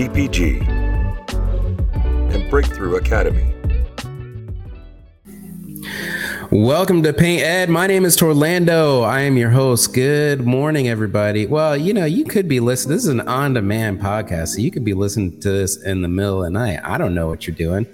PPG, and Breakthrough Academy. Welcome to Paint Ed. My name is Torlando. I am your host. Good morning, everybody. Well, you know, you could be listening. This is an on demand podcast, so you could be listening to this in the middle of the night. I don't know what you're doing.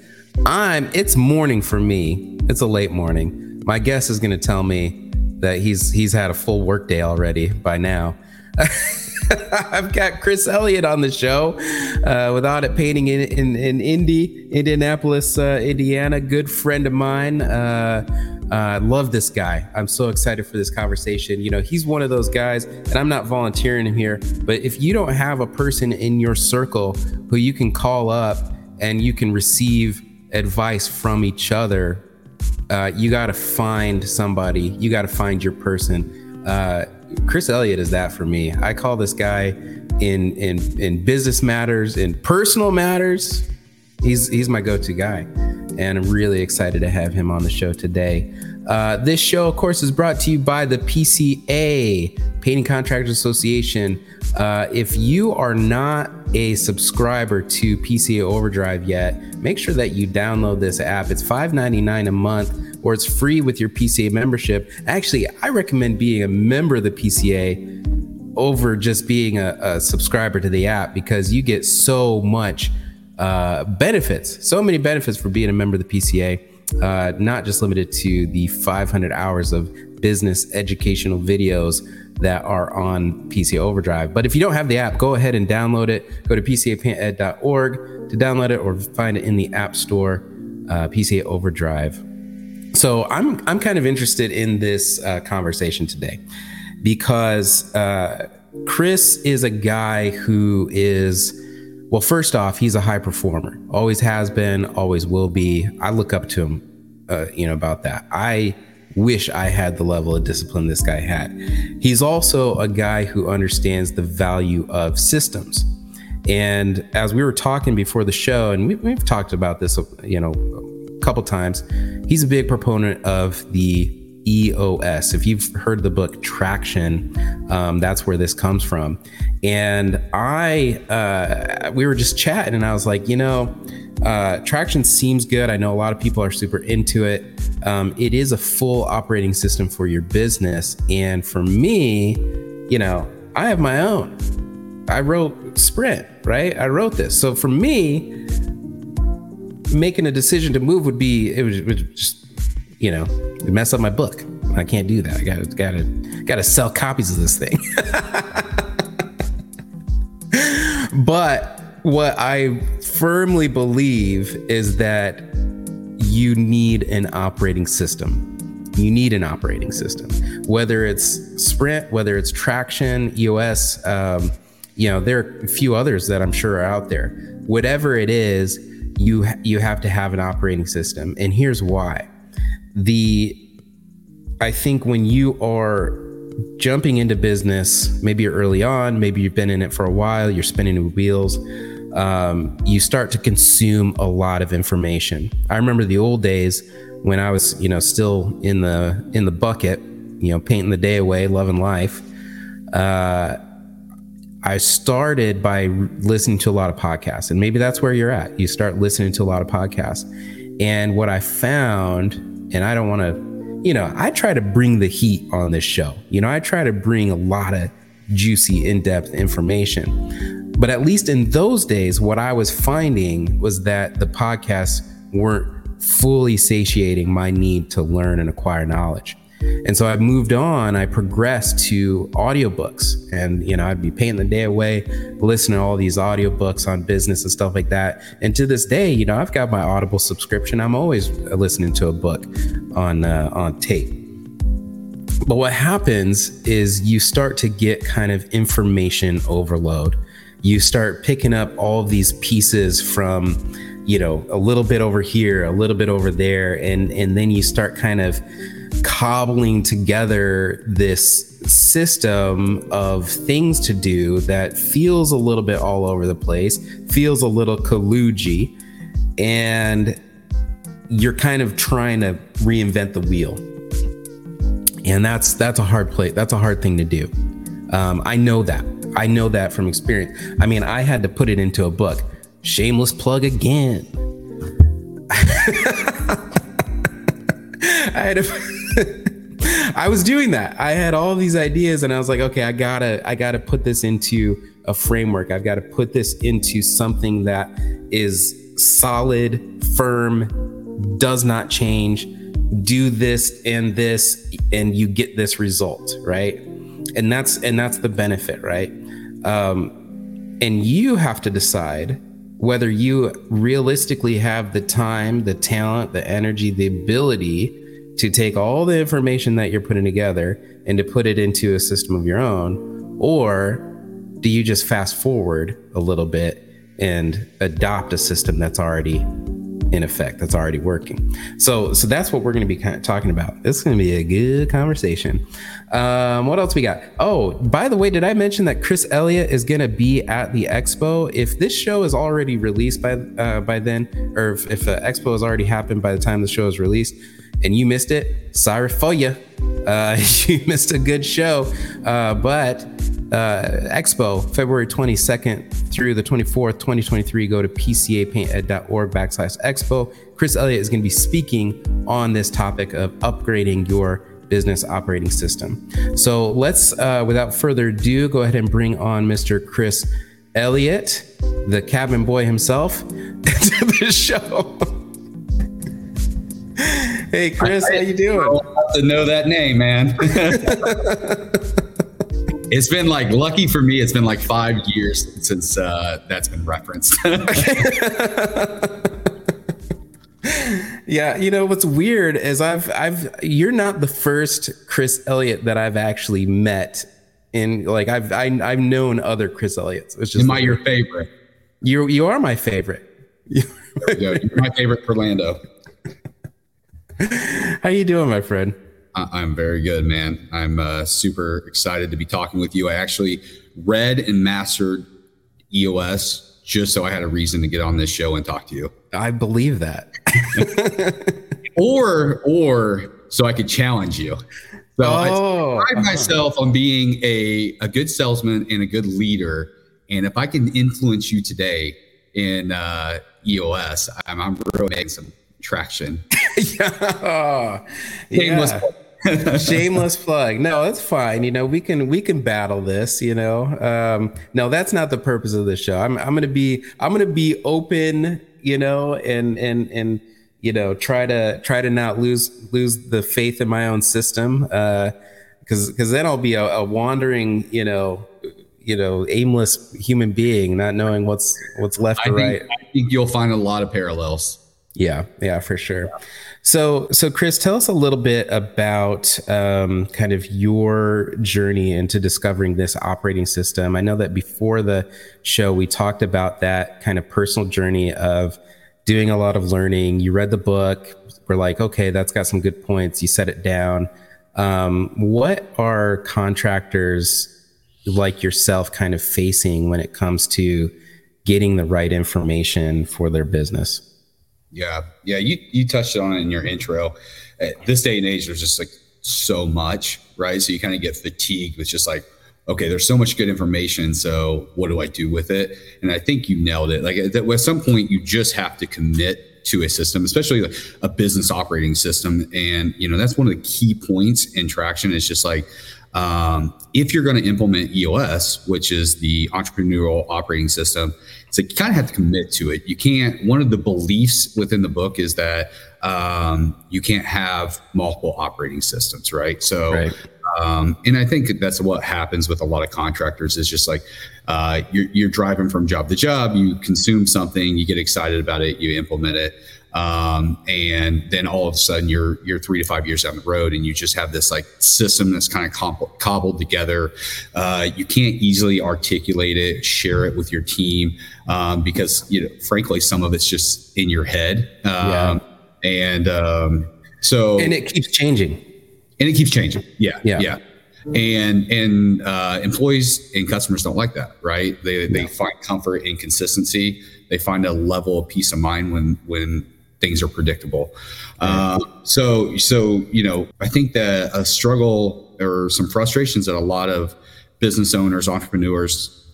I'm, it's morning for me. It's a late morning. My guest is going to tell me that he's he's had a full workday already by now. I've got Chris Elliott on the show uh, with Audit Painting in, in, in Indy, Indianapolis, uh, Indiana. Good friend of mine. Uh, uh, love this guy. I'm so excited for this conversation. You know, he's one of those guys, and I'm not volunteering him here, but if you don't have a person in your circle who you can call up and you can receive advice from each other, uh, you got to find somebody. You got to find your person. Uh, Chris Elliott is that for me. I call this guy in in in business matters, in personal matters. He's he's my go-to guy, and I'm really excited to have him on the show today. Uh, this show, of course, is brought to you by the PCA Painting Contractors Association. Uh, if you are not a subscriber to PCA Overdrive yet, make sure that you download this app. It's $5.99 a month or it's free with your PCA membership. Actually, I recommend being a member of the PCA over just being a, a subscriber to the app because you get so much uh, benefits, so many benefits for being a member of the PCA. Uh, not just limited to the 500 hours of business educational videos that are on PCA Overdrive. But if you don't have the app, go ahead and download it. Go to pcapainted.org to download it or find it in the App Store, uh, PCA Overdrive. So I'm I'm kind of interested in this uh, conversation today because uh, Chris is a guy who is well. First off, he's a high performer. Always has been. Always will be. I look up to him. Uh, you know about that. I wish I had the level of discipline this guy had. He's also a guy who understands the value of systems. And as we were talking before the show, and we, we've talked about this, you know, couple times. He's a big proponent of the EOS. If you've heard the book Traction, um, that's where this comes from. And I, uh, we were just chatting, and I was like, you know, uh, Traction seems good. I know a lot of people are super into it. Um, it is a full operating system for your business. And for me, you know, I have my own. I wrote Sprint, right? I wrote this. So for me, making a decision to move would be it would, would just you know mess up my book. I can't do that. I gotta gotta gotta sell copies of this thing. but what I firmly believe is that you need an operating system. You need an operating system, whether it's Sprint, whether it's Traction, EOS. Um, you know, there are a few others that I'm sure are out there. Whatever it is, you you have to have an operating system. And here's why. The i think when you are jumping into business maybe you're early on maybe you've been in it for a while you're spinning the wheels um, you start to consume a lot of information. I remember the old days when i was you know still in the in the bucket you know painting the day away loving life uh, I started by listening to a lot of podcasts, and maybe that's where you're at. You start listening to a lot of podcasts. And what I found, and I don't want to, you know, I try to bring the heat on this show. You know, I try to bring a lot of juicy, in depth information. But at least in those days, what I was finding was that the podcasts weren't fully satiating my need to learn and acquire knowledge. And so I moved on, I progressed to audiobooks and, you know, I'd be painting the day away, listening to all these audiobooks on business and stuff like that. And to this day, you know, I've got my Audible subscription. I'm always listening to a book on, uh, on tape. But what happens is you start to get kind of information overload. you start picking up all these pieces from you know a little bit over here a little bit over there and and then you start kind of cobbling together this system of things to do that feels a little bit all over the place feels a little kaluji and you're kind of trying to reinvent the wheel and that's that's a hard play that's a hard thing to do um, i know that I know that from experience. I mean, I had to put it into a book. Shameless plug again. I had to, I was doing that. I had all these ideas and I was like, okay, I gotta, I gotta put this into a framework. I've got to put this into something that is solid, firm, does not change. Do this and this, and you get this result, right? And that's and that's the benefit, right? Um, and you have to decide whether you realistically have the time, the talent, the energy, the ability to take all the information that you're putting together and to put it into a system of your own, or do you just fast forward a little bit and adopt a system that's already in effect that's already working. So so that's what we're going to be kind of talking about. This is going to be a good conversation. Um, what else we got? Oh, by the way, did I mention that Chris Elliott is going to be at the expo? If this show is already released by uh, by then, or if, if the expo has already happened by the time the show is released, and you missed it, sorry for you. Uh, you missed a good show, uh, but uh, Expo, February 22nd through the 24th, 2023. Go to pcapainted.org backslash expo. Chris Elliott is going to be speaking on this topic of upgrading your business operating system. So let's, uh, without further ado, go ahead and bring on Mr. Chris Elliott, the cabin boy himself, to the show. Hey, Chris, how you doing? to know that name, man. It's been like lucky for me. It's been like five years since uh, that's been referenced. yeah, you know what's weird is I've I've you're not the first Chris Elliott that I've actually met. In like I've I, have i have known other Chris Elliott's. It's just Am I your favorite? You you are my favorite. You're my favorite Torlando. How you doing, my friend? I'm very good, man. I'm uh, super excited to be talking with you. I actually read and mastered EOS just so I had a reason to get on this show and talk to you. I believe that. or or so I could challenge you. So oh, I pride myself on being a, a good salesman and a good leader. And if I can influence you today in uh, EOS, I'm, I'm really making some traction. yeah. yeah. Shameless plug. No, it's fine. You know, we can we can battle this. You know, um, no, that's not the purpose of the show. I'm I'm gonna be I'm gonna be open. You know, and and and you know try to try to not lose lose the faith in my own system. Because uh, because then I'll be a, a wandering. You know you know aimless human being not knowing what's what's left I or think, right i think you'll find a lot of parallels yeah yeah for sure so, so Chris, tell us a little bit about um, kind of your journey into discovering this operating system. I know that before the show, we talked about that kind of personal journey of doing a lot of learning. You read the book, we're like, okay, that's got some good points. You set it down. Um, what are contractors like yourself kind of facing when it comes to getting the right information for their business? Yeah, yeah. You you touched on it in your intro. At this day and age, there's just like so much, right? So you kind of get fatigued with just like, okay, there's so much good information. So what do I do with it? And I think you nailed it. Like at, at some point, you just have to commit to a system, especially like a business operating system. And you know that's one of the key points in traction. Is just like um, if you're going to implement EOS, which is the entrepreneurial operating system, so you kind of have to commit to it. You can't. One of the beliefs within the book is that um, you can't have multiple operating systems, right? So, right. Um, and I think that's what happens with a lot of contractors is just like uh, you're, you're driving from job to job, you consume something, you get excited about it, you implement it. Um, and then all of a sudden you're you're three to five years down the road, and you just have this like system that's kind of comp- cobbled together. Uh, you can't easily articulate it, share it with your team um, because you know, frankly, some of it's just in your head, um, yeah. and um, so and it keeps changing, and it keeps changing. Yeah, yeah. yeah and and uh, employees and customers don't like that right they, they find comfort in consistency they find a level of peace of mind when when things are predictable. Uh, so, so you know, I think that a struggle or some frustrations that a lot of business owners, entrepreneurs,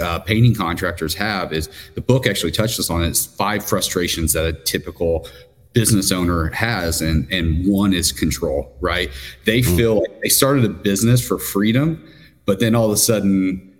uh, painting contractors have is the book actually touches on it's five frustrations that a typical business owner has and and one is control right they mm. feel like they started a business for freedom but then all of a sudden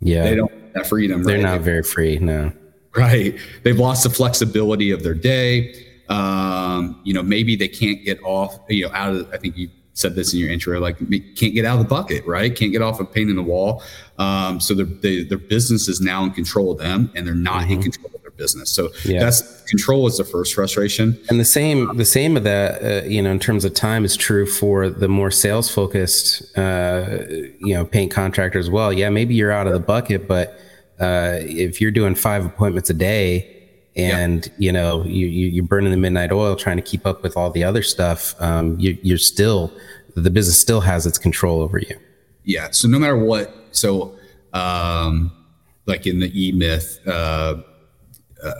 yeah they don't have that freedom they're right? not very free no right they've lost the flexibility of their day um, you know, maybe they can't get off, you know, out of, I think you said this in your intro, like can't get out of the bucket, right? Can't get off a pain in the wall. Um, so their, they, their business is now in control of them and they're not mm-hmm. in control of their business. So yeah. that's control is the first frustration. And the same, the same of that, uh, you know, in terms of time is true for the more sales focused, uh, you know, paint contractor as well. Yeah. Maybe you're out of the bucket, but, uh, if you're doing five appointments a day, and yeah. you know you, you are burning the midnight oil trying to keep up with all the other stuff um, you, you're still the business still has its control over you yeah so no matter what so um, like in the e-myth uh, uh,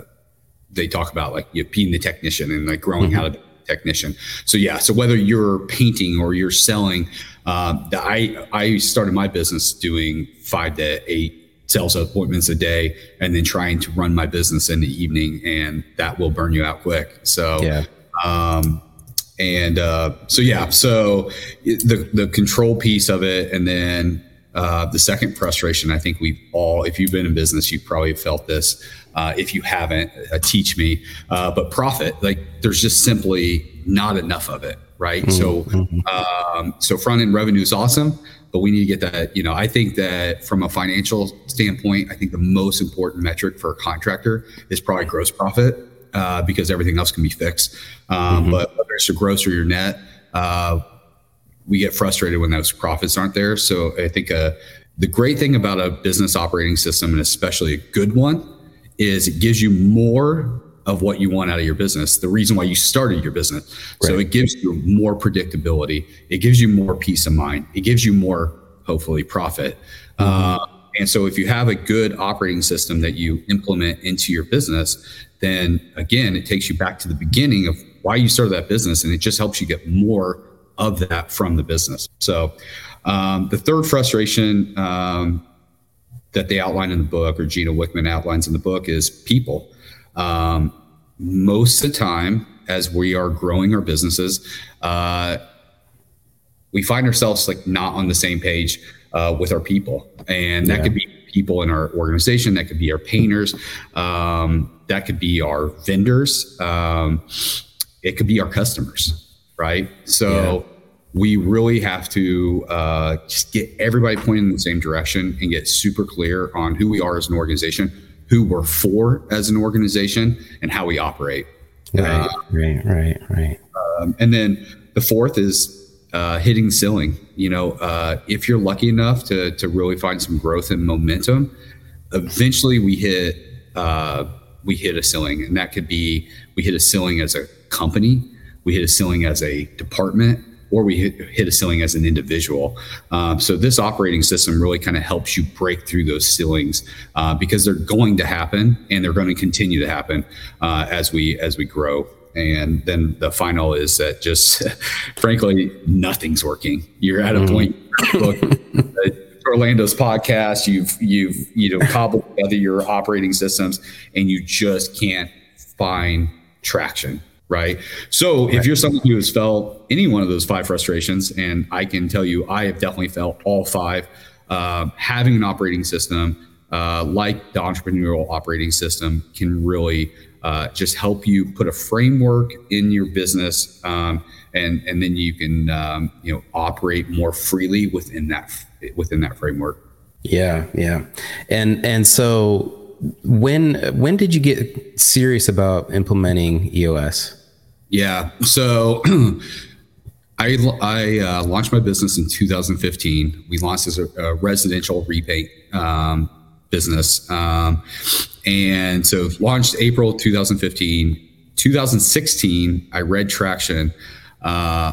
they talk about like you know, being the technician and like growing mm-hmm. out of technician so yeah so whether you're painting or you're selling um, the, i i started my business doing five to eight sales appointments a day and then trying to run my business in the evening and that will burn you out quick. So yeah. um, and uh, so yeah so the the control piece of it and then uh, the second frustration i think we've all if you've been in business you've probably felt this uh, if you haven't uh, teach me uh, but profit like there's just simply not enough of it right? Mm-hmm. so um, so front end revenue is awesome but we need to get that. You know, I think that from a financial standpoint, I think the most important metric for a contractor is probably gross profit uh, because everything else can be fixed. Um, mm-hmm. But whether it's your gross or your net, uh, we get frustrated when those profits aren't there. So I think uh, the great thing about a business operating system, and especially a good one, is it gives you more of what you want out of your business, the reason why you started your business. Right. So it gives you more predictability. It gives you more peace of mind. It gives you more, hopefully, profit. Mm-hmm. Uh, and so if you have a good operating system that you implement into your business, then again, it takes you back to the beginning of why you started that business and it just helps you get more of that from the business. So um, the third frustration um, that they outline in the book or Gino Wickman outlines in the book is people. Um, most of the time, as we are growing our businesses, uh, we find ourselves like not on the same page uh, with our people, and that yeah. could be people in our organization, that could be our painters, um, that could be our vendors, um, it could be our customers, right? So. Yeah we really have to uh, just get everybody pointing in the same direction and get super clear on who we are as an organization who we're for as an organization and how we operate. Right, uh, right, right, right. Um, and then the fourth is uh, hitting the ceiling. You know, uh, if you're lucky enough to to really find some growth and momentum, eventually we hit uh, we hit a ceiling, and that could be we hit a ceiling as a company, we hit a ceiling as a department, or we hit, hit a ceiling as an individual. Um, so this operating system really kind of helps you break through those ceilings uh, because they're going to happen and they're going to continue to happen uh, as we as we grow. And then the final is that just frankly, nothing's working. You're at a mm. point. Torlando's podcast, you've you've you know cobbled together your operating systems, and you just can't find traction right? So right. if you're someone who has felt any one of those five frustrations, and I can tell you, I have definitely felt all five. Uh, having an operating system uh, like the entrepreneurial operating system can really uh, just help you put a framework in your business, um, and and then you can um, you know operate more freely within that within that framework. Yeah, yeah, and and so when when did you get serious about implementing EOS? Yeah. So I, I uh, launched my business in 2015. We launched as a, a residential repaint um, business. Um, and so launched April 2015. 2016, I read Traction. Uh,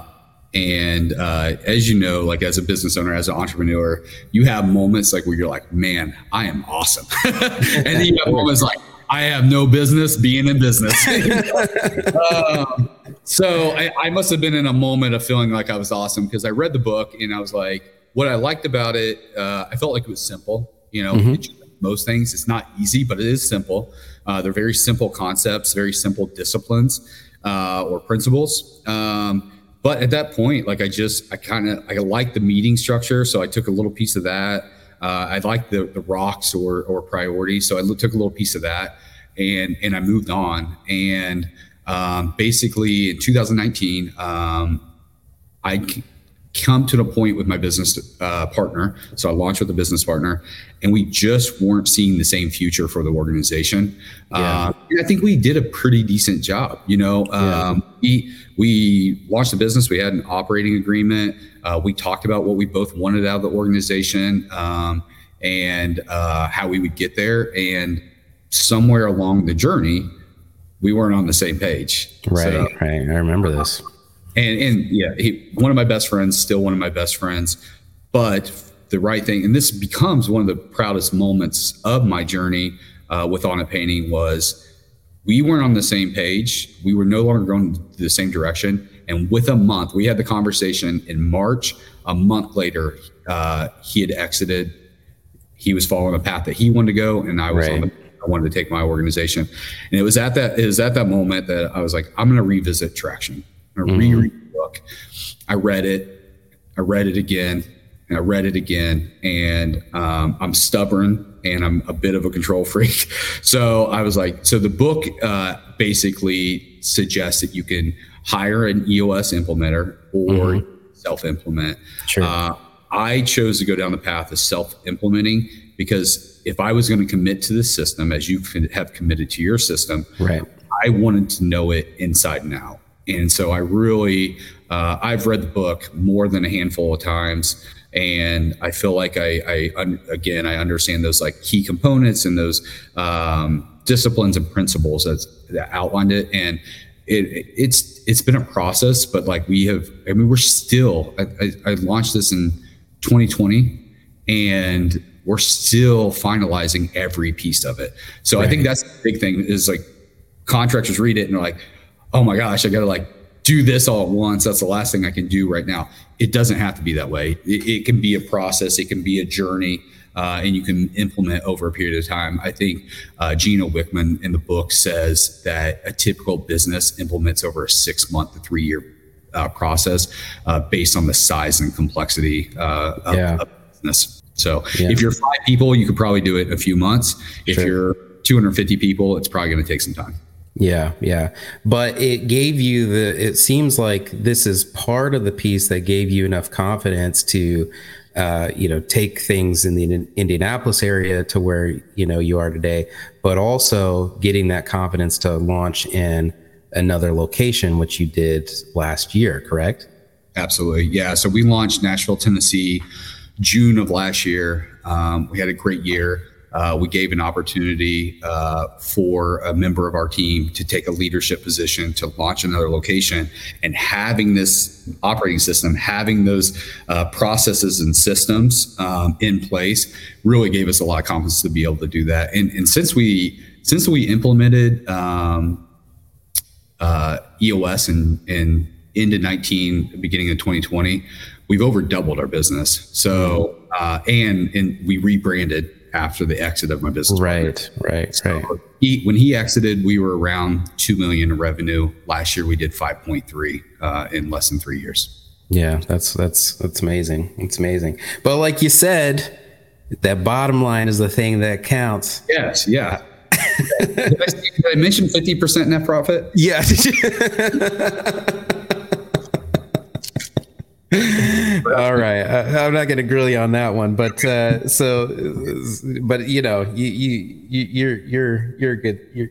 and uh, as you know, like as a business owner, as an entrepreneur, you have moments like where you're like, man, I am awesome. and then you have moments like, I have no business being in business. um, so I, I, must have been in a moment of feeling like I was awesome because I read the book and I was like, what I liked about it, uh, I felt like it was simple. You know, mm-hmm. most things, it's not easy, but it is simple. Uh, they're very simple concepts, very simple disciplines uh, or principles. Um, but at that point, like I just, I kind of, I liked the meeting structure. So I took a little piece of that. Uh, I liked the, the rocks or, or priorities. So I took a little piece of that and, and I moved on. And um, basically in 2019, um, I come to the point with my business uh, partner. So I launched with a business partner, and we just weren't seeing the same future for the organization. Yeah. Uh, I think we did a pretty decent job. You know, um, yeah. we we launched the business. We had an operating agreement. Uh, we talked about what we both wanted out of the organization um, and uh, how we would get there. And somewhere along the journey, we weren't on the same page. Right, so, right. I remember this. And and yeah, he, one of my best friends, still one of my best friends, but the right thing, and this becomes one of the proudest moments of my journey uh, with on a painting was we weren't on the same page. We were no longer going the same direction. And with a month, we had the conversation in March. A month later, uh, he had exited. He was following the path that he wanted to go, and I was right. on the I wanted to take my organization. And it was at that it was at that moment that I was like, I'm going to revisit Traction. I'm to mm-hmm. reread the book. I read it. I read it again. And I read it again. And um, I'm stubborn and I'm a bit of a control freak. So I was like, so the book uh, basically suggests that you can hire an EOS implementer or mm-hmm. self implement. Sure. Uh, I chose to go down the path of self implementing because if I was going to commit to the system as you have committed to your system, right. I wanted to know it inside and out. And so I really, uh, I've read the book more than a handful of times. And I feel like I, I un, again, I understand those like key components and those um, disciplines and principles that's, that outlined it. And it, it's it's been a process, but like we have, I mean, we're still. I, I, I launched this in 2020, and we're still finalizing every piece of it. So right. I think that's the big thing is like contractors read it and they're like, oh my gosh, I got to like do this all at once. That's the last thing I can do right now. It doesn't have to be that way. It, it can be a process, it can be a journey. Uh, and you can implement over a period of time. I think uh, Gino Wickman in the book says that a typical business implements over a six month to three year uh, process uh, based on the size and complexity uh, of, yeah. of business. So yeah. if you're five people, you could probably do it in a few months. If sure. you're 250 people, it's probably going to take some time. Yeah, yeah. But it gave you the, it seems like this is part of the piece that gave you enough confidence to, uh, you know, take things in the Indianapolis area to where, you know, you are today, but also getting that confidence to launch in another location, which you did last year, correct? Absolutely. Yeah. So we launched Nashville, Tennessee, June of last year. Um, we had a great year uh, we gave an opportunity uh, for a member of our team to take a leadership position to launch another location. And having this operating system having those uh, processes and systems um, in place really gave us a lot of confidence to be able to do that. And, and since we since we implemented um, uh, eos in, in into 19 beginning of 2020 we've over doubled our business. So uh, and and we rebranded after the exit of my business. Right, partner. right, so right. He, when he exited, we were around two million in revenue. Last year, we did five point three uh, in less than three years. Yeah, that's that's that's amazing. It's amazing. But like you said, that bottom line is the thing that counts. Yes, yeah. did, I, did I mention fifty percent net profit? Yeah. All right. I, am not going to grill you on that one, but uh, so, but you know, you you you're you're you're good. You're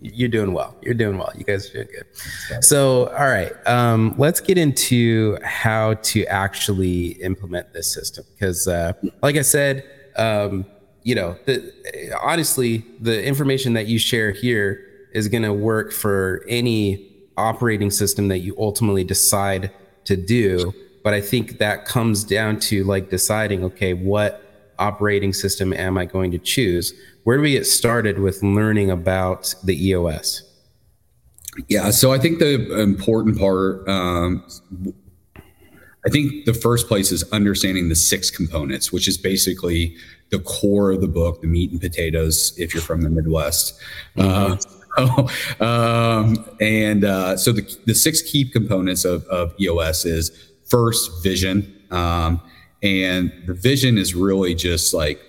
you're doing well. You're doing well. You guys are doing good. So, all right. Um, let's get into how to actually implement this system because, uh, like I said, um, you know, the, honestly, the information that you share here is going to work for any operating system that you ultimately decide to do. But I think that comes down to like deciding, okay, what operating system am I going to choose? Where do we get started with learning about the EOS? Yeah, so I think the important part, um, I think the first place is understanding the six components, which is basically the core of the book, the meat and potatoes, if you're from the Midwest. Mm-hmm. Uh, um, and uh, so the, the six key components of, of EOS is first vision. Um, and the vision is really just like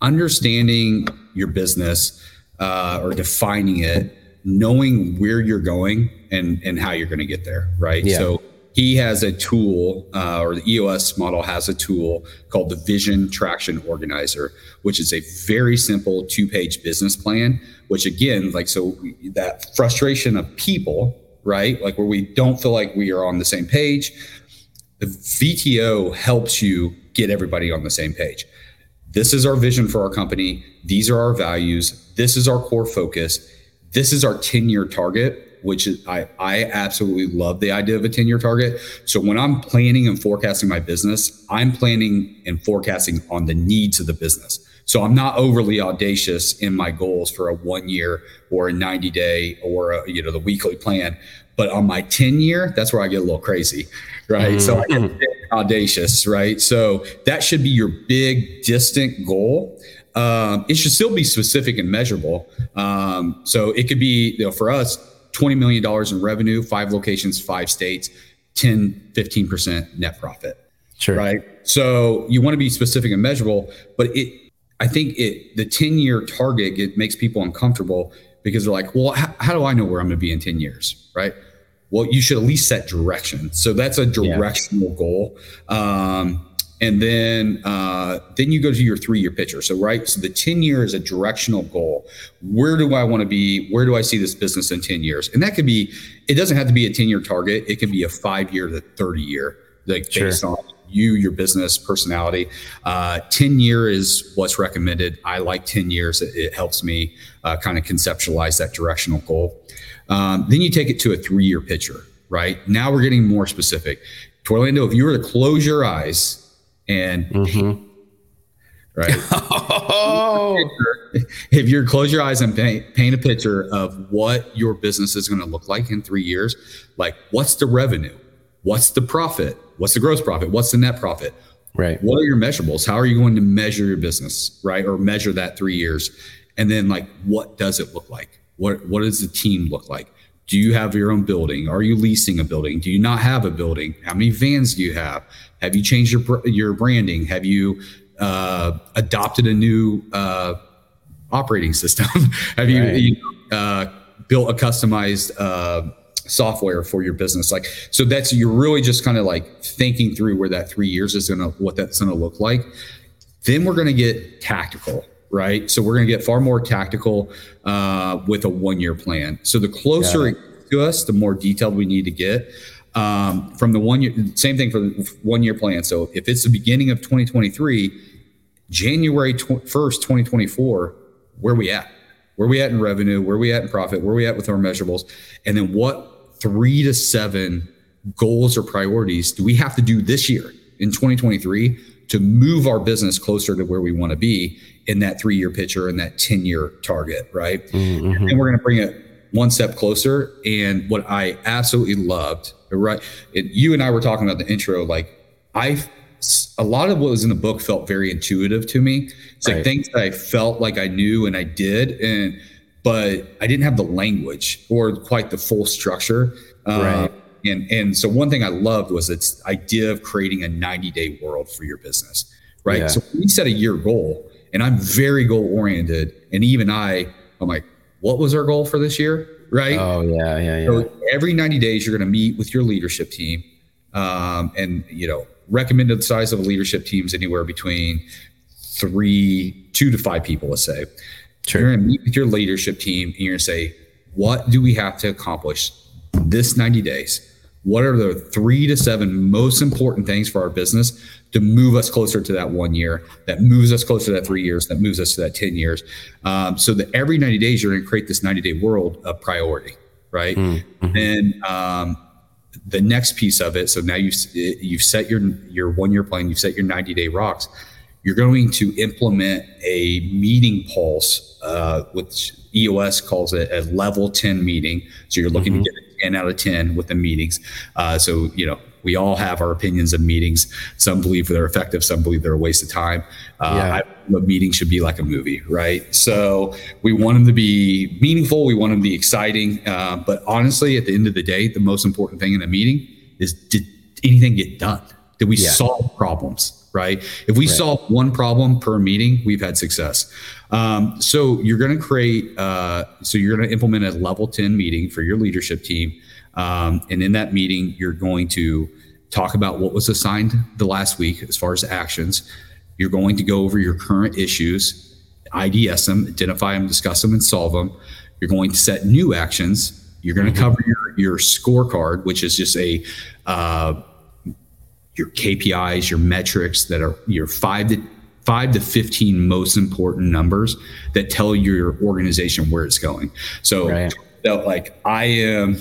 understanding your business uh, or defining it, knowing where you're going and, and how you're going to get there. Right. Yeah. So he has a tool, uh, or the EOS model has a tool called the Vision Traction Organizer, which is a very simple two page business plan. Which, again, like, so that frustration of people, right? Like, where we don't feel like we are on the same page, the VTO helps you get everybody on the same page. This is our vision for our company. These are our values. This is our core focus. This is our 10 year target which is I, I absolutely love the idea of a 10 year target. So when I'm planning and forecasting my business, I'm planning and forecasting on the needs of the business. So I'm not overly audacious in my goals for a one year or a 90 day or a, you know the weekly plan. But on my 10 year, that's where I get a little crazy, right? Mm-hmm. So I get mm-hmm. audacious, right? So that should be your big distant goal. Um, it should still be specific and measurable. Um, so it could be, you know, for us, $20 million in revenue, five locations, five states, 10, 15% net profit. Sure. Right. So you want to be specific and measurable, but it, I think it, the 10 year target, it makes people uncomfortable because they're like, well, how, how do I know where I'm going to be in 10 years? Right. Well, you should at least set direction. So that's a directional yeah. goal. Um, and then uh, then you go to your three year picture so right so the 10 year is a directional goal where do i want to be where do i see this business in 10 years and that could be it doesn't have to be a 10 year target it can be a five year to 30 year like sure. based on you your business personality. Uh, 10 year is what's recommended. I like 10 years. It, it helps me uh, kind of conceptualize that directional goal. Um, then you take it to a three year picture right? Now we're getting more specific. Torlando, if you were to close your eyes and mm-hmm. right? Oh. if you close your eyes and paint, paint a picture of what your business is going to look like in three years like what's the revenue? What's the profit what's the gross profit what's the net profit right what are your measurables how are you going to measure your business right or measure that three years and then like what does it look like what what does the team look like do you have your own building? Are you leasing a building? Do you not have a building? How many vans do you have? Have you changed your your branding? Have you uh, adopted a new uh, operating system? have you, right. you uh, built a customized uh, software for your business? Like so, that's you're really just kind of like thinking through where that three years is gonna what that's gonna look like. Then we're gonna get tactical right? So we're going to get far more tactical uh, with a one year plan. So the closer it to us, the more detailed we need to get. Um, from the one year, same thing for the one year plan. So if it's the beginning of 2023, January 1st, 2024, where we at? Where we at in revenue? Where we at in profit? Where we at with our measurables? And then what three to seven goals or priorities do we have to do this year in 2023 to move our business closer to where we want to be in that three year picture and that 10 year target, right? Mm-hmm. And we're going to bring it one step closer. And what I absolutely loved, right? It, you and I were talking about the intro, like I, a lot of what was in the book felt very intuitive to me. It's right. like things that I felt like I knew and I did. And, but I didn't have the language or quite the full structure. Uh, right. And, and so one thing I loved was its idea of creating a 90 day world for your business, right? Yeah. So we set a year goal and I'm very goal oriented. And even I, I'm like, what was our goal for this year? Right. Oh yeah. Yeah. Yeah. So every 90 days, you're going to meet with your leadership team. Um, and you know, recommended size of a leadership teams anywhere between three, two to five people, let's say. Sure. You're going to meet with your leadership team and you're going to say, what do we have to accomplish this 90 days? What are the three to seven most important things for our business to move us closer to that one year, that moves us closer to that three years, that moves us to that 10 years? Um, so that every 90 days, you're going to create this 90 day world of priority, right? Mm-hmm. And um, the next piece of it, so now you've, you've set your, your one year plan, you've set your 90 day rocks. You're going to implement a meeting pulse, uh, which EOS calls it a level 10 meeting. So you're looking mm-hmm. to get a 10 out of 10 with the meetings. Uh, so, you know, we all have our opinions of meetings. Some believe they're effective, some believe they're a waste of time. Uh, yeah. I, a meeting should be like a movie, right? So we want them to be meaningful, we want them to be exciting. Uh, but honestly, at the end of the day, the most important thing in a meeting is did anything get done? Did we yeah. solve problems? Right. If we right. solve one problem per meeting, we've had success. Um, so you're going to create, uh, so you're going to implement a level 10 meeting for your leadership team. Um, and in that meeting, you're going to talk about what was assigned the last week as far as actions. You're going to go over your current issues, IDS them, identify them, discuss them, and solve them. You're going to set new actions. You're going to mm-hmm. cover your, your scorecard, which is just a uh, your KPIs, your metrics that are your five to five to 15 most important numbers that tell your organization where it's going. So, right. so like I am,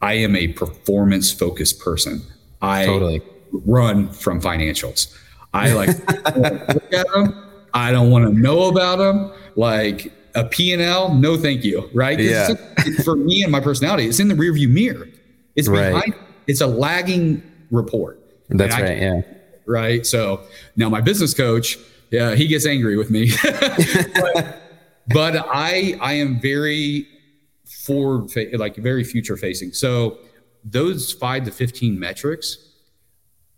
I am a performance focused person. I totally. run from financials. I like look at them. I don't want to know about them. Like a P&L, no thank you. Right. Yeah. for me and my personality, it's in the rearview mirror. It's behind, right. it's a lagging report. That's right. yeah right? So now my business coach, yeah, he gets angry with me. but, but, I I am very forward like very future facing. So those 5 to 15 metrics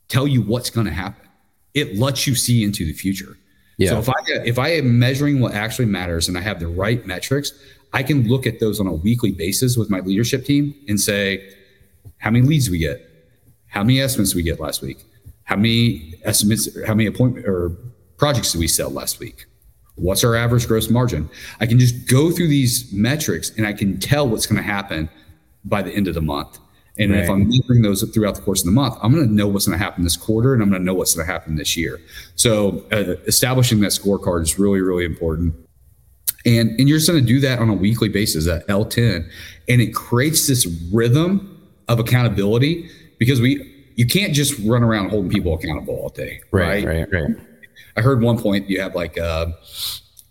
tell you what's going to happen. It lets you see into the future. Yeah. So if I if I am measuring what actually matters and I have the right metrics, I can look at those on a weekly basis with my leadership team and say, how many leads we get? How many estimates we get last week? How many estimates, how many appointment or projects did we sell last week? What's our average gross margin? I can just go through these metrics and I can tell what's going to happen by the end of the month. And right. if I'm measuring those throughout the course of the month, I'm going to know what's going to happen this quarter and I'm going to know what's going to happen this year. So uh, establishing that scorecard is really, really important. And, and you're just going to do that on a weekly basis at L10. And it creates this rhythm of accountability because we you can't just run around holding people accountable all day. Right. Right. Right. right. I heard one point you have like a uh,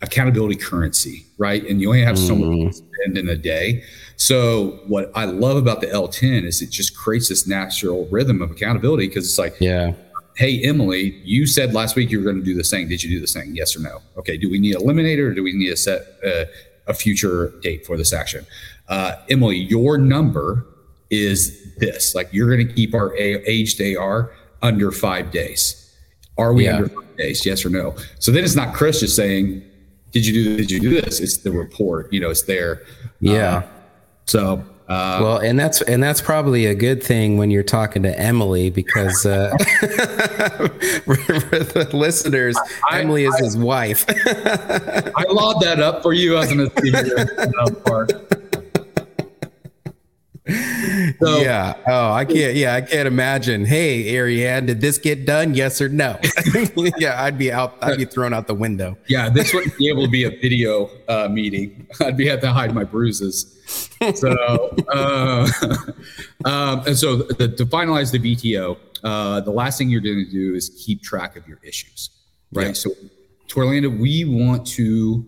accountability currency, right? And you only have so much to spend in a day. So what I love about the L10 is it just creates this natural rhythm of accountability because it's like, yeah. Hey Emily, you said last week you were going to do this thing. Did you do this thing? Yes or no? Okay. Do we need a eliminator or do we need to set uh, a future date for this action? Uh, Emily, your number is this like you're going to keep our aged AR under five days. Are we yeah. under five days? Yes or no? So then it's not Chris just saying, "Did you do? Did you do this?" It's the report. You know, it's there. Yeah. Uh, so uh, well, and that's and that's probably a good thing when you're talking to Emily because uh, for, the listeners, I, Emily is I, his wife. I laud that up for you as an part. So, yeah. Oh, I can't. Yeah, I can't imagine. Hey, Ariane, did this get done? Yes or no? yeah, I'd be out. I'd be thrown out the window. Yeah, this wouldn't be able to be a video uh, meeting. I'd be have to hide my bruises. So, uh, um, and so the, to finalize the VTO, uh, the last thing you're going to do is keep track of your issues, right? Yeah. So, Torlando, we want to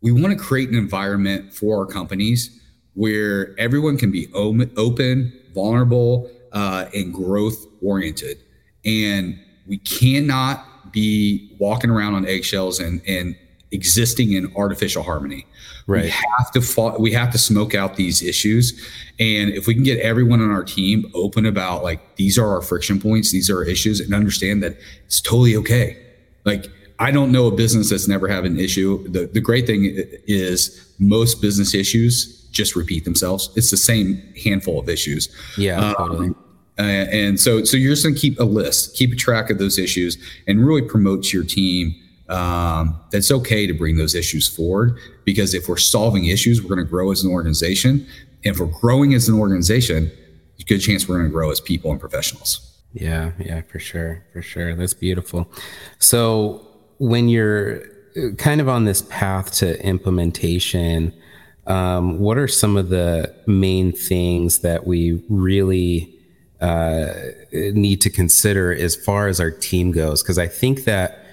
we want to create an environment for our companies where everyone can be open, vulnerable, uh, and growth oriented. And we cannot be walking around on eggshells and, and existing in artificial harmony. Right. We have to fought, we have to smoke out these issues. And if we can get everyone on our team open about like these are our friction points, these are our issues, and understand that it's totally okay. Like I don't know a business that's never had an issue. The the great thing is most business issues just repeat themselves. It's the same handful of issues. Yeah, um, totally. Uh, and so, so you're just going to keep a list, keep a track of those issues, and really promote to your team um, that's okay to bring those issues forward. Because if we're solving issues, we're going to grow as an organization. And if we're growing as an organization, good chance we're going to grow as people and professionals. Yeah, yeah, for sure, for sure. That's beautiful. So when you're uh, kind of on this path to implementation, um, what are some of the main things that we really uh, need to consider as far as our team goes? Because I think that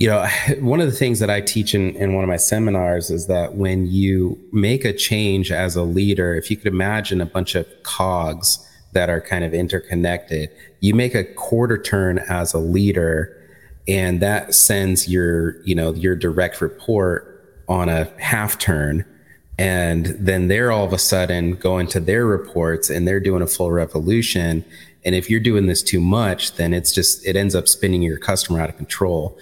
you know, one of the things that I teach in, in one of my seminars is that when you make a change as a leader, if you could imagine a bunch of cogs that are kind of interconnected, you make a quarter turn as a leader, and that sends your, you know, your direct report on a half turn. And then they're all of a sudden going to their reports and they're doing a full revolution. And if you're doing this too much, then it's just, it ends up spinning your customer out of control.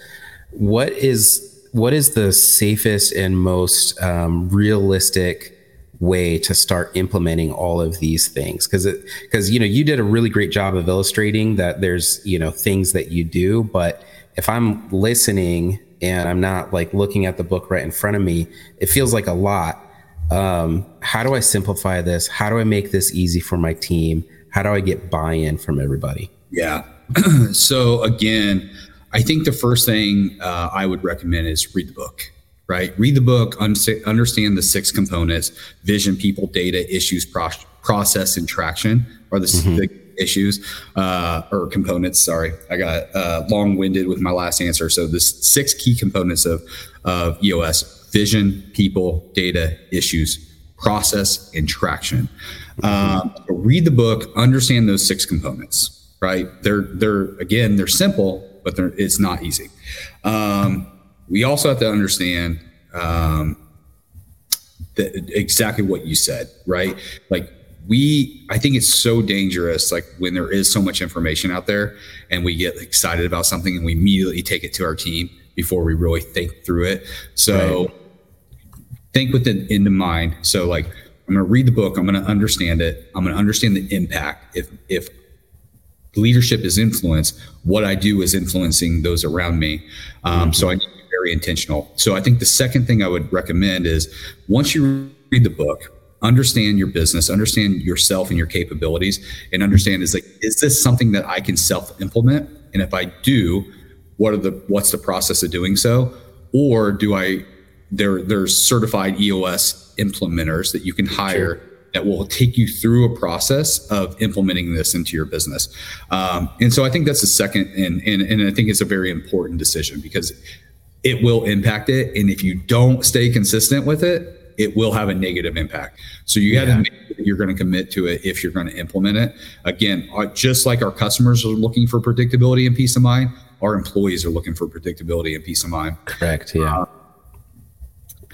What is what is the safest and most um, realistic way to start implementing all of these things? Because it because you know you did a really great job of illustrating that there's you know things that you do but if i'm listening and i'm not like looking at the book right in front of me it feels like a lot um, how do i simplify this how do i make this easy for my team how do i get buy-in from everybody yeah so again I think the first thing uh, I would recommend is read the book, right? Read the book, understand the six components vision, people, data, issues, pro- process, and traction are the, mm-hmm. the issues uh, or components. Sorry, I got uh, long winded with my last answer. So, the six key components of, of EOS vision, people, data, issues, process, and traction. Um, read the book, understand those six components. Right? They're they're again they're simple, but it's not easy. Um, we also have to understand um, exactly what you said, right? Like we, I think it's so dangerous, like when there is so much information out there and we get excited about something and we immediately take it to our team before we really think through it. So right. think with it in the mind. So like, I'm going to read the book. I'm going to understand it. I'm going to understand the impact. If if leadership is influence. What I do is influencing those around me. Um, mm-hmm. So I need to be very intentional. So I think the second thing I would recommend is once you read the book, understand your business, understand yourself and your capabilities, and understand is like, is this something that I can self implement? And if I do, what are the what's the process of doing so? Or do I there there's certified EOS implementers that you can hire sure that will take you through a process of implementing this into your business. Um, and so I think that's the second, and, and, and I think it's a very important decision because it will impact it. And if you don't stay consistent with it, it will have a negative impact. So you got to yeah. make sure you're going to commit to it if you're going to implement it. Again, uh, just like our customers are looking for predictability and peace of mind, our employees are looking for predictability and peace of mind. Correct. Yeah. Uh,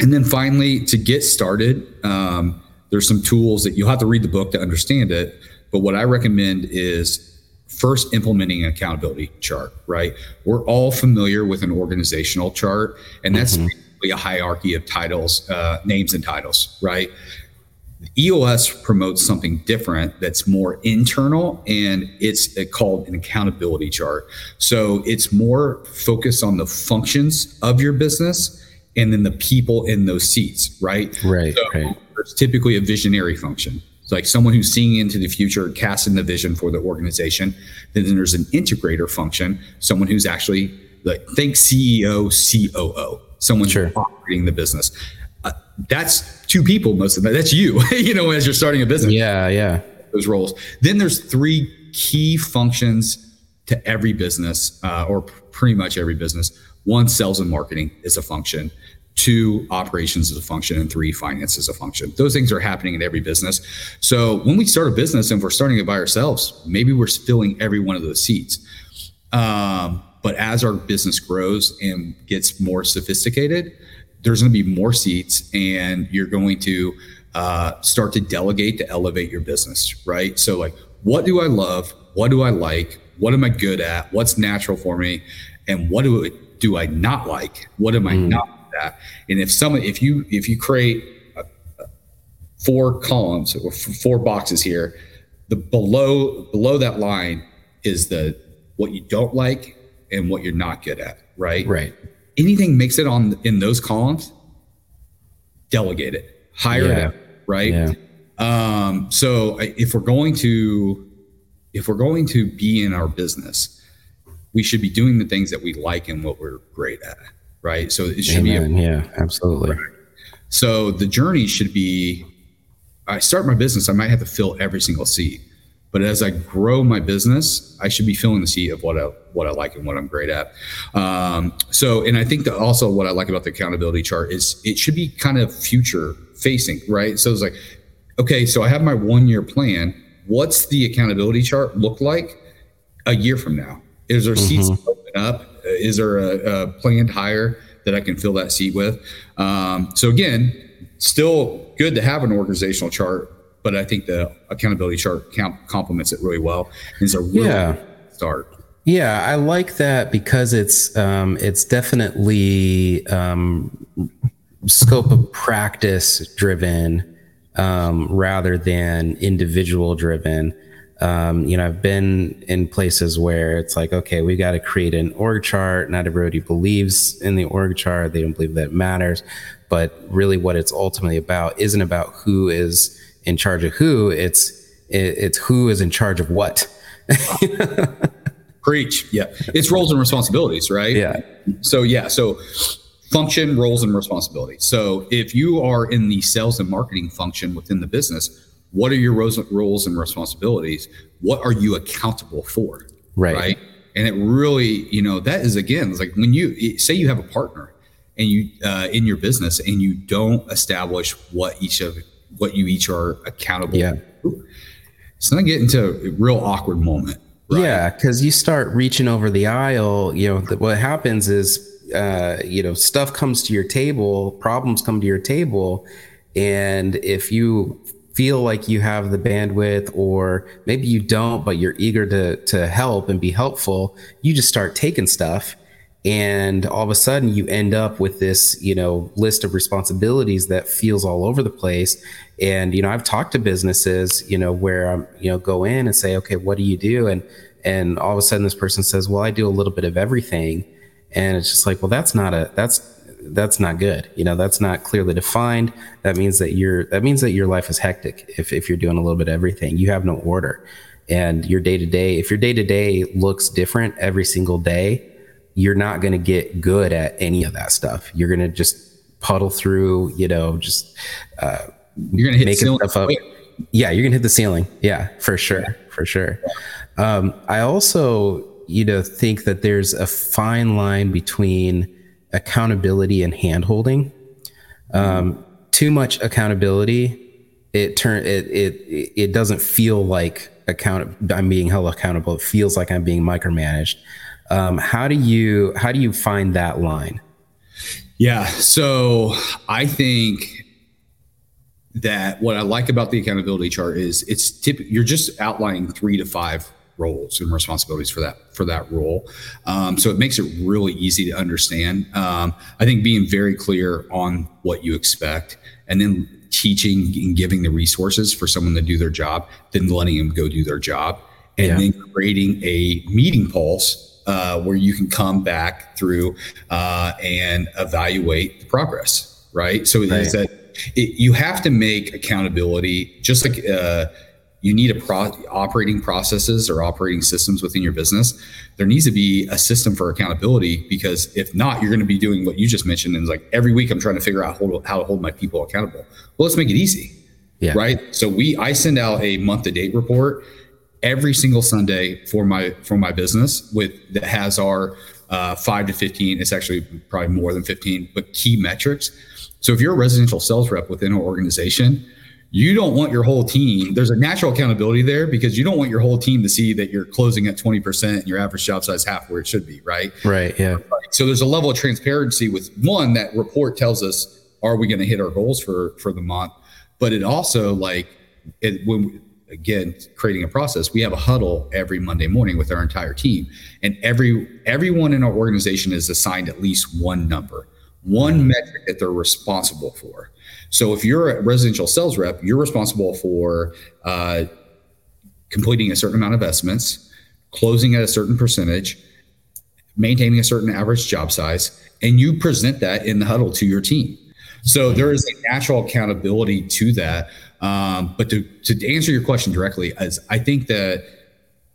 and then finally, to get started, um, there's some tools that you'll have to read the book to understand it. But what I recommend is first implementing an accountability chart, right? We're all familiar with an organizational chart, and that's mm-hmm. basically a hierarchy of titles, uh, names and titles, right? EOS promotes something different that's more internal and it's called an accountability chart. So it's more focused on the functions of your business and then the people in those seats, right? Right. So right. There's typically a visionary function. It's like someone who's seeing into the future, casting the vision for the organization. Then there's an integrator function, someone who's actually like think CEO, COO, someone sure. operating the business. That's two people most of that. That's you, you know, as you're starting a business. Yeah, yeah. Those roles. Then there's three key functions to every business, uh, or pretty much every business. One, sales and marketing is a function two operations is a function and three finance is a function those things are happening in every business so when we start a business and we're starting it by ourselves maybe we're filling every one of those seats um, but as our business grows and gets more sophisticated there's going to be more seats and you're going to uh, start to delegate to elevate your business right so like what do i love what do i like what am i good at what's natural for me and what do, do i not like what am i mm. not that. And if someone, if you if you create a, a four columns or four boxes here, the below below that line is the what you don't like and what you're not good at, right? Right. Anything makes it on in those columns, delegate it, hire Yeah. it, right? Yeah. Um, so if we're going to if we're going to be in our business, we should be doing the things that we like and what we're great at, right? So it should be a yeah, absolutely. so the journey should be I start my business, I might have to fill every single seat. But as I grow my business, I should be filling the seat of what I what I like and what I'm great at. Um, so, and I think that also what I like about the accountability chart is it should be kind of future facing, right? So it's like, okay, so I have my one year plan. What's the accountability chart look like a year from now? Is there seats open up? Is there a, a planned hire that I can fill that seat with? Um, so again, still good to have an organizational chart, but I think the accountability chart com- complements it really well. It's a really Yeah. start. Yeah, I like that because it's um, it's definitely um, scope of practice driven um, rather than individual driven. Um, you know, I've been in places where it's like, okay, we got to create an org chart. Not everybody believes in the org chart; they don't believe that it matters. But really, what it's ultimately about isn't about who is in charge of who. It's it, it's who is in charge of what. Preach. Yeah. It's roles and responsibilities, right? Yeah. So, yeah. So, function, roles, and responsibilities. So, if you are in the sales and marketing function within the business, what are your roles, roles and responsibilities? What are you accountable for? Right. Right. And it really, you know, that is again, it's like when you say you have a partner and you uh, in your business and you don't establish what each of what you each are accountable Yeah. to, it's going to get into a real awkward moment. Right? Yeah, because you start reaching over the aisle. You know, th- what happens is, uh, you know, stuff comes to your table, problems come to your table, and if you feel like you have the bandwidth, or maybe you don't, but you're eager to to help and be helpful, you just start taking stuff, and all of a sudden you end up with this, you know, list of responsibilities that feels all over the place. And you know, I've talked to businesses, you know, where I'm, you know, go in and say, okay, what do you do? And and all of a sudden this person says, well, I do a little bit of everything, and it's just like, well, that's not a that's that's not good. You know, that's not clearly defined. That means that you're that means that your life is hectic if if you're doing a little bit of everything. You have no order. And your day to day, if your day to day looks different every single day, you're not going to get good at any of that stuff. You're going to just puddle through, you know, just uh, You're going to hit making ceiling stuff up. quick. Yeah, you're gonna hit the ceiling. Yeah, for sure, for sure. Um, I also, you know, think that there's a fine line between accountability and handholding. Um, too much accountability, it turn it it it doesn't feel like account. I'm being held accountable. It feels like I'm being micromanaged. Um, how do you how do you find that line? Yeah. So I think that what I like about the accountability chart is it's tip, you're just outlining three to five roles and responsibilities for that for that role. Um, so it makes it really easy to understand. Um, I think being very clear on what you expect and then teaching and giving the resources for someone to do their job, then letting them go do their job, and Yeah. then creating a meeting pulse uh, where you can come back through uh, and evaluate the progress. Right. So it is that it, you have to make accountability just like uh, you need a pro- operating processes or operating systems within your business. There needs to be a system for accountability because if not, you're going to be doing what you just mentioned. And it's like every week I'm trying to figure out how to hold my people accountable. Well, let's make it easy Yeah. right so we i send out a month to date report every single sunday for my for my business with that has our uh, 5 to 15 it's actually probably more than 15 but key metrics so if you're a residential sales rep within an organization you don't want your whole team there's a natural accountability there because you don't want your whole team to see that you're closing at 20% and your average job size half where it should be right Right. Yeah. so there's a level of transparency with one that report tells us are we going to hit our goals for for the month but it also like it when again creating a process we have a huddle every monday morning with our entire team and every everyone in our organization is assigned at least one number one metric that they're responsible for so if you're a residential sales rep you're responsible for uh, completing a certain amount of estimates, closing at a certain percentage, maintaining a certain average job size, and you present that in the huddle to your team. So there is a natural accountability to that. Um, but to, to answer your question directly, as I think that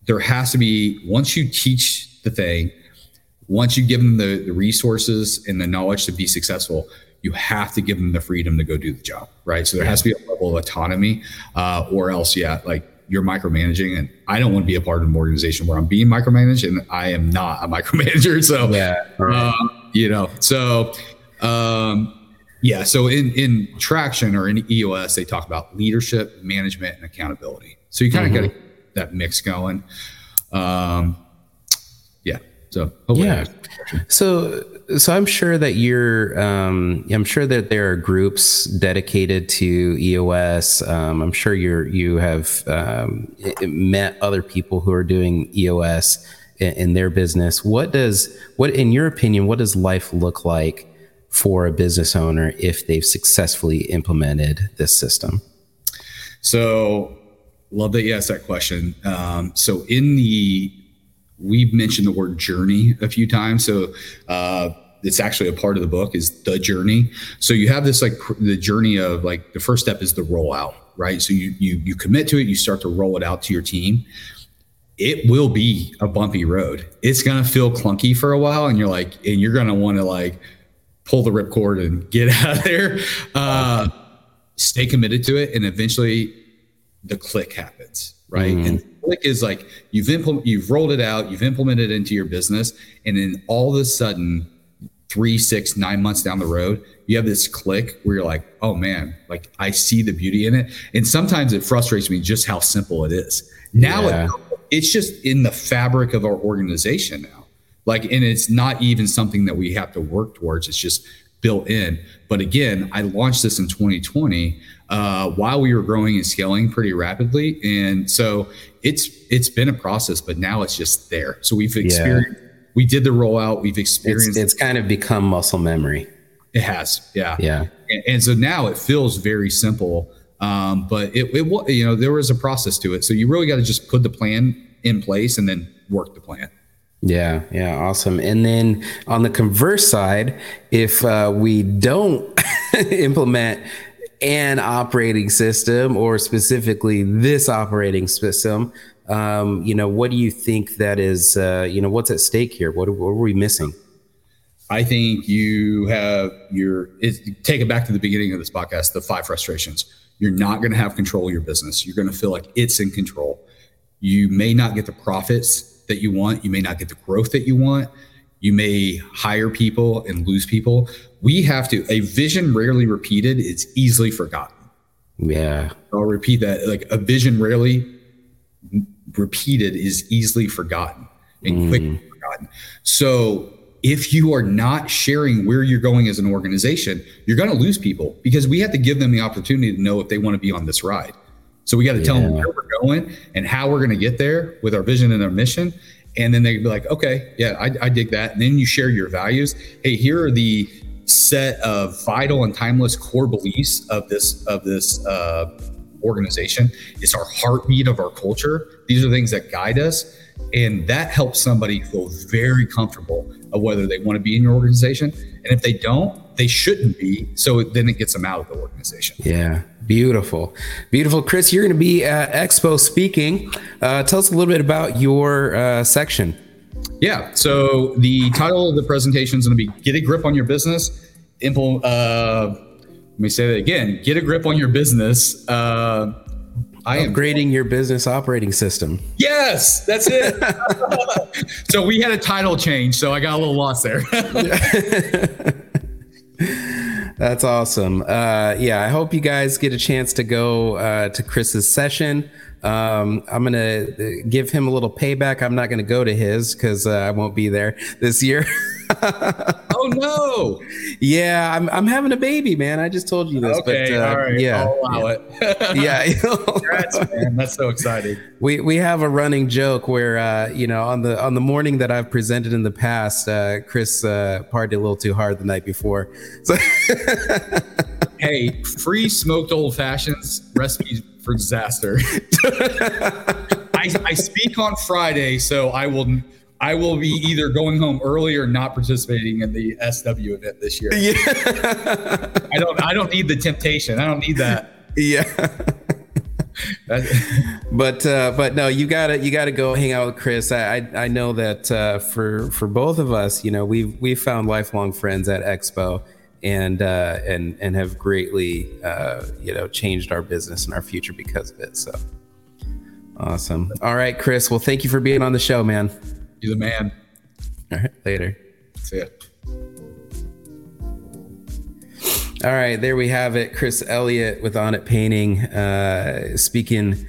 there has to be once you teach the thing, once you give them the, the resources and the knowledge to be successful, you have to give them the freedom to go do the job, right? So there has to be a level of autonomy, uh, or else, yeah, like you're micromanaging, and I don't want to be a part of an organization where I'm being micromanaged, and I am not a micromanager. So yeah, right. um, you know, so um, yeah, so in in traction or in EOS, they talk about leadership, management, and accountability. So you kind of mm-hmm. got that mix going. Um. So yeah. So so I'm sure that you're. Um, I'm sure that there are groups dedicated to EOS. Um, I'm sure you're you have um, met other people who are doing EOS in, in their business. What does what, in your opinion, what does life look like for a business owner if they've successfully implemented this system? So, love that you asked that question. Um, so, in the we've mentioned the word journey a few times. So, uh, it's actually a part of the book is the journey. So you have this like the journey of like the first step is the rollout, right? So you you you commit to it, you start to roll it out to your team. It will be a bumpy road. It's gonna feel clunky for a while, and you're like, and you're gonna want to like pull the ripcord and get out of there. Uh, stay committed to it, and eventually the click happens, right? Mm. And click is like you've implement, you've rolled it out, you've implemented it into your business, and then all of a sudden, three, six, nine months down the road, you have this click where you're like, oh man, like I see the beauty in it. And sometimes it frustrates me just how simple it is. Now yeah. it, it's just in the fabric of our organization now. Like, and it's not even something that we have to work towards. It's just built in. But again, I launched this in 2020 uh, while we were growing and scaling pretty rapidly, and so it's it's been a process. But now it's just there. So we've experienced. Yeah. We did the rollout. We've experienced. It's, it's, kind of become muscle memory. It has, yeah, yeah. And, and so now it feels very simple. Um, but it, it, you know, there was a process to it. So you really got to just put the plan in place and then work the plan. Yeah, yeah, awesome. And then on the converse side, if uh, we don't implement an operating system or specifically this operating system, um, you know, what do you think that is, uh, you know, what's at stake here? What, what are we missing? I think you have your, take it back to the beginning of this podcast, the five frustrations. You're not going to have control of your business. You're going to feel like it's in control. You may not get the profits that you want. You may not get the growth that you want. You may hire people and lose people. We have to, a vision rarely repeated is easily forgotten. Yeah. I'll repeat that. Like a vision rarely repeated is easily forgotten and mm. quickly forgotten. So if you are not sharing where you're going as an organization, you're going to lose people because we have to give them the opportunity to know if they want to be on this ride. So we got to yeah. tell them where we're going and how we're going to get there with our vision and our mission. And then they'd be like, okay, yeah, I, I dig that. And then you share your values. Hey, here are the set of vital and timeless core beliefs of this of this uh, organization. It's our heartbeat of our culture. These are things that guide us, and that helps somebody feel very comfortable of whether they want to be in your organization. And if they don't, they shouldn't be. So then it gets them out of the organization. Yeah. Beautiful. Beautiful. Chris, you're going to be at Expo speaking. Uh, tell us a little bit about your uh, section. Yeah. So the title of the presentation is going to be Get a Grip on Your Business. Impl- uh, let me say that again Get a Grip on Your Business. Uh, I am upgrading your business operating system. Yes, that's it. so we had a title change, so I got a little lost there. That's awesome. Uh, yeah, I hope you guys get a chance to go uh, to Chris's session. Um, I'm gonna give him a little payback. I'm not gonna go to his because uh, I won't be there this year. oh no! Yeah, I'm I'm having a baby, man. I just told you this. Okay, but, uh, all right. Yeah, I'll allow yeah. it. yeah, Congrats, man. That's so exciting. We we have a running joke where uh, you know on the on the morning that I've presented in the past, uh, Chris uh, partied a little too hard the night before. So hey, free smoked old fashions recipes for disaster. I, I speak on Friday, so I will I will be either going home early or not participating in the SW event this year. Yeah. I don't I don't need the temptation. I don't need that. Yeah. but uh, but no, you gotta you gotta go hang out with Chris. I I, I know that uh, for for both of us, you know, we've we've found lifelong friends at Expo, and uh, and and have greatly uh, you know changed our business and our future because of it. So awesome. All right, Chris. Well, thank you for being on the show, man. You're the man. All right, later. See ya. All right, there we have it. Chris Elliott with On It Painting, uh, speaking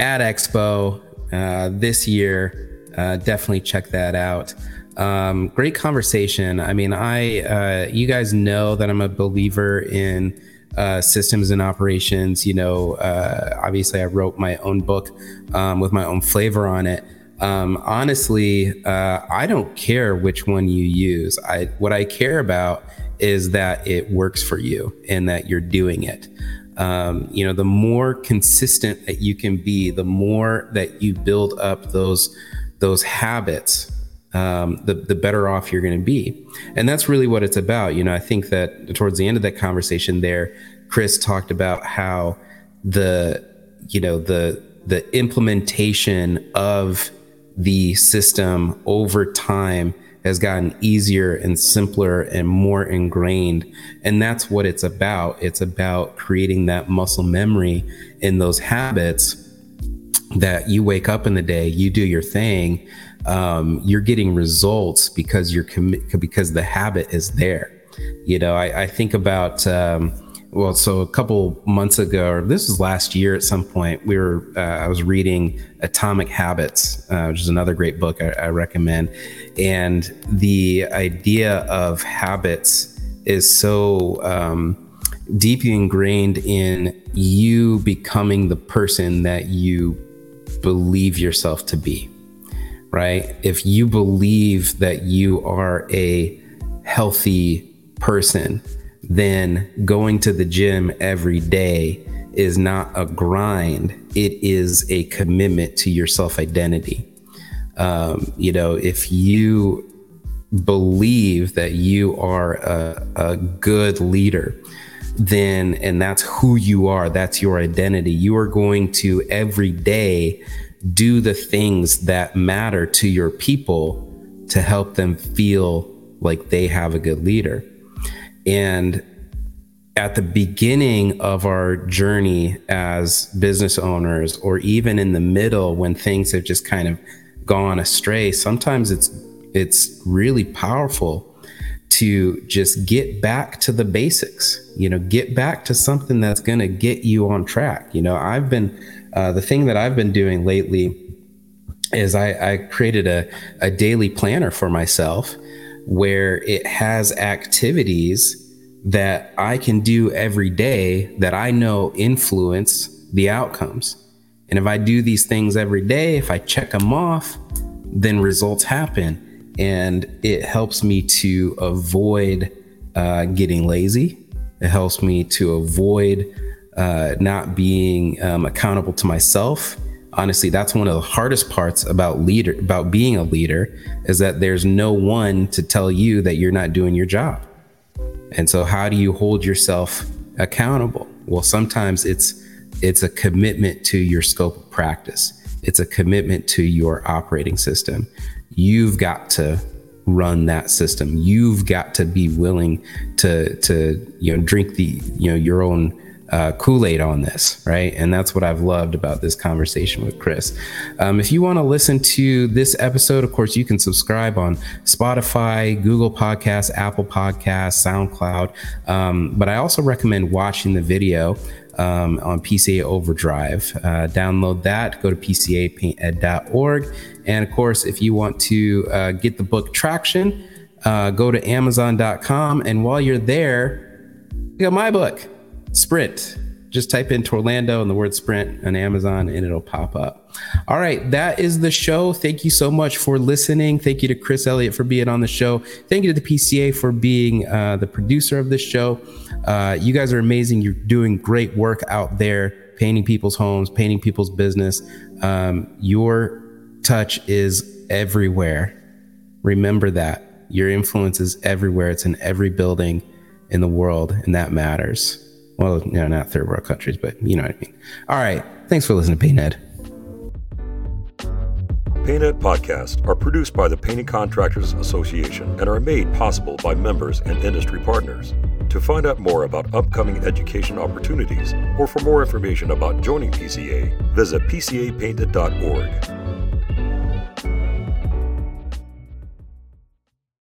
at Expo uh, this year. Uh, definitely check that out. Um, great conversation. I mean, I uh, you guys know that I'm a believer in uh, systems and operations. You know, uh, obviously, I wrote my own book um, with my own flavor on it. Um, honestly, I don't care which one you use. I what I care about is that it works for you and that you're doing it. Um, you know, the more consistent that you can be, the more that you build up those those habits, um, the the better off you're going to be. And that's really what it's about. You know, I think that towards the end of that conversation, there, Chris talked about how the you know the the implementation of the system over time has gotten easier and simpler and more ingrained. And that's what it's about. It's about creating that muscle memory in those habits that you wake up in the day, you do your thing, um, you're getting results because you're commi- because the habit is there. You know, I, I think about um, well, so a couple months ago, or this was last year at some point, we were uh, I was reading Atomic Habits, uh, which is another great book I, I recommend, and the idea of habits is so um, deeply ingrained in you becoming the person that you believe yourself to be. Right? If you believe that you are a healthy person then going to the gym every day is not a grind. It is a commitment to your self identity. Um, you know, if you believe that you are a, a good leader, then, and that's who you are, that's your identity, you are going to every day do the things that matter to your people to help them feel like they have a good leader. And at the beginning of our journey as business owners, or even in the middle when things have just kind of gone astray, sometimes it's it's really powerful to just get back to the basics. You know, get back to something that's going to get you on track. You know, I've been uh, the thing that I've been doing lately is I, I created a, a daily planner for myself where it has activities that I can do every day that I know influence the outcomes. And if I do these things every day, if I check them off, then results happen. And it helps me to avoid uh, getting lazy. It helps me to avoid uh, not being um, accountable to myself honestly that's one of the hardest parts about leader about being a leader is that there's no one to tell you that you're not doing your job. And so how do you hold yourself accountable? Well sometimes it's it's a commitment to your scope of practice. It's a commitment to your operating system. You've got to run that system. You've got to be willing to to you know drink the you know your own uh, Kool Aid on this, right? And that's what I've loved about this conversation with Chris. Um, if you want to listen to this episode, of course, you can subscribe on Spotify, Google Podcasts, Apple Podcasts, SoundCloud. Um, but I also recommend watching the video. Um, on PCA Overdrive. Uh, download that, go to pcapainted.org. And of course, if you want to uh, get the book Traction, uh, go to amazon.com. And while you're there, get my book. Sprint. Just type in Torlando and the word sprint on Amazon and it'll pop up. All right, that is the show. Thank you so much for listening. Thank you to Chris Elliott for being on the show. Thank you to the PCA for being uh, the producer of this show. Uh, you guys are amazing. You're doing great work out there painting people's homes, painting people's business. Um, your touch is everywhere. Remember that. Your influence is everywhere. It's in every building in the world, and that matters. Well, you know, not third world countries, but you know what I mean. All right. Thanks for listening to Painted. Painted podcasts are produced by the Painting Contractors Association and are made possible by members and industry partners. To find out more about upcoming education opportunities or for more information about joining PCA, visit pcapainted.org.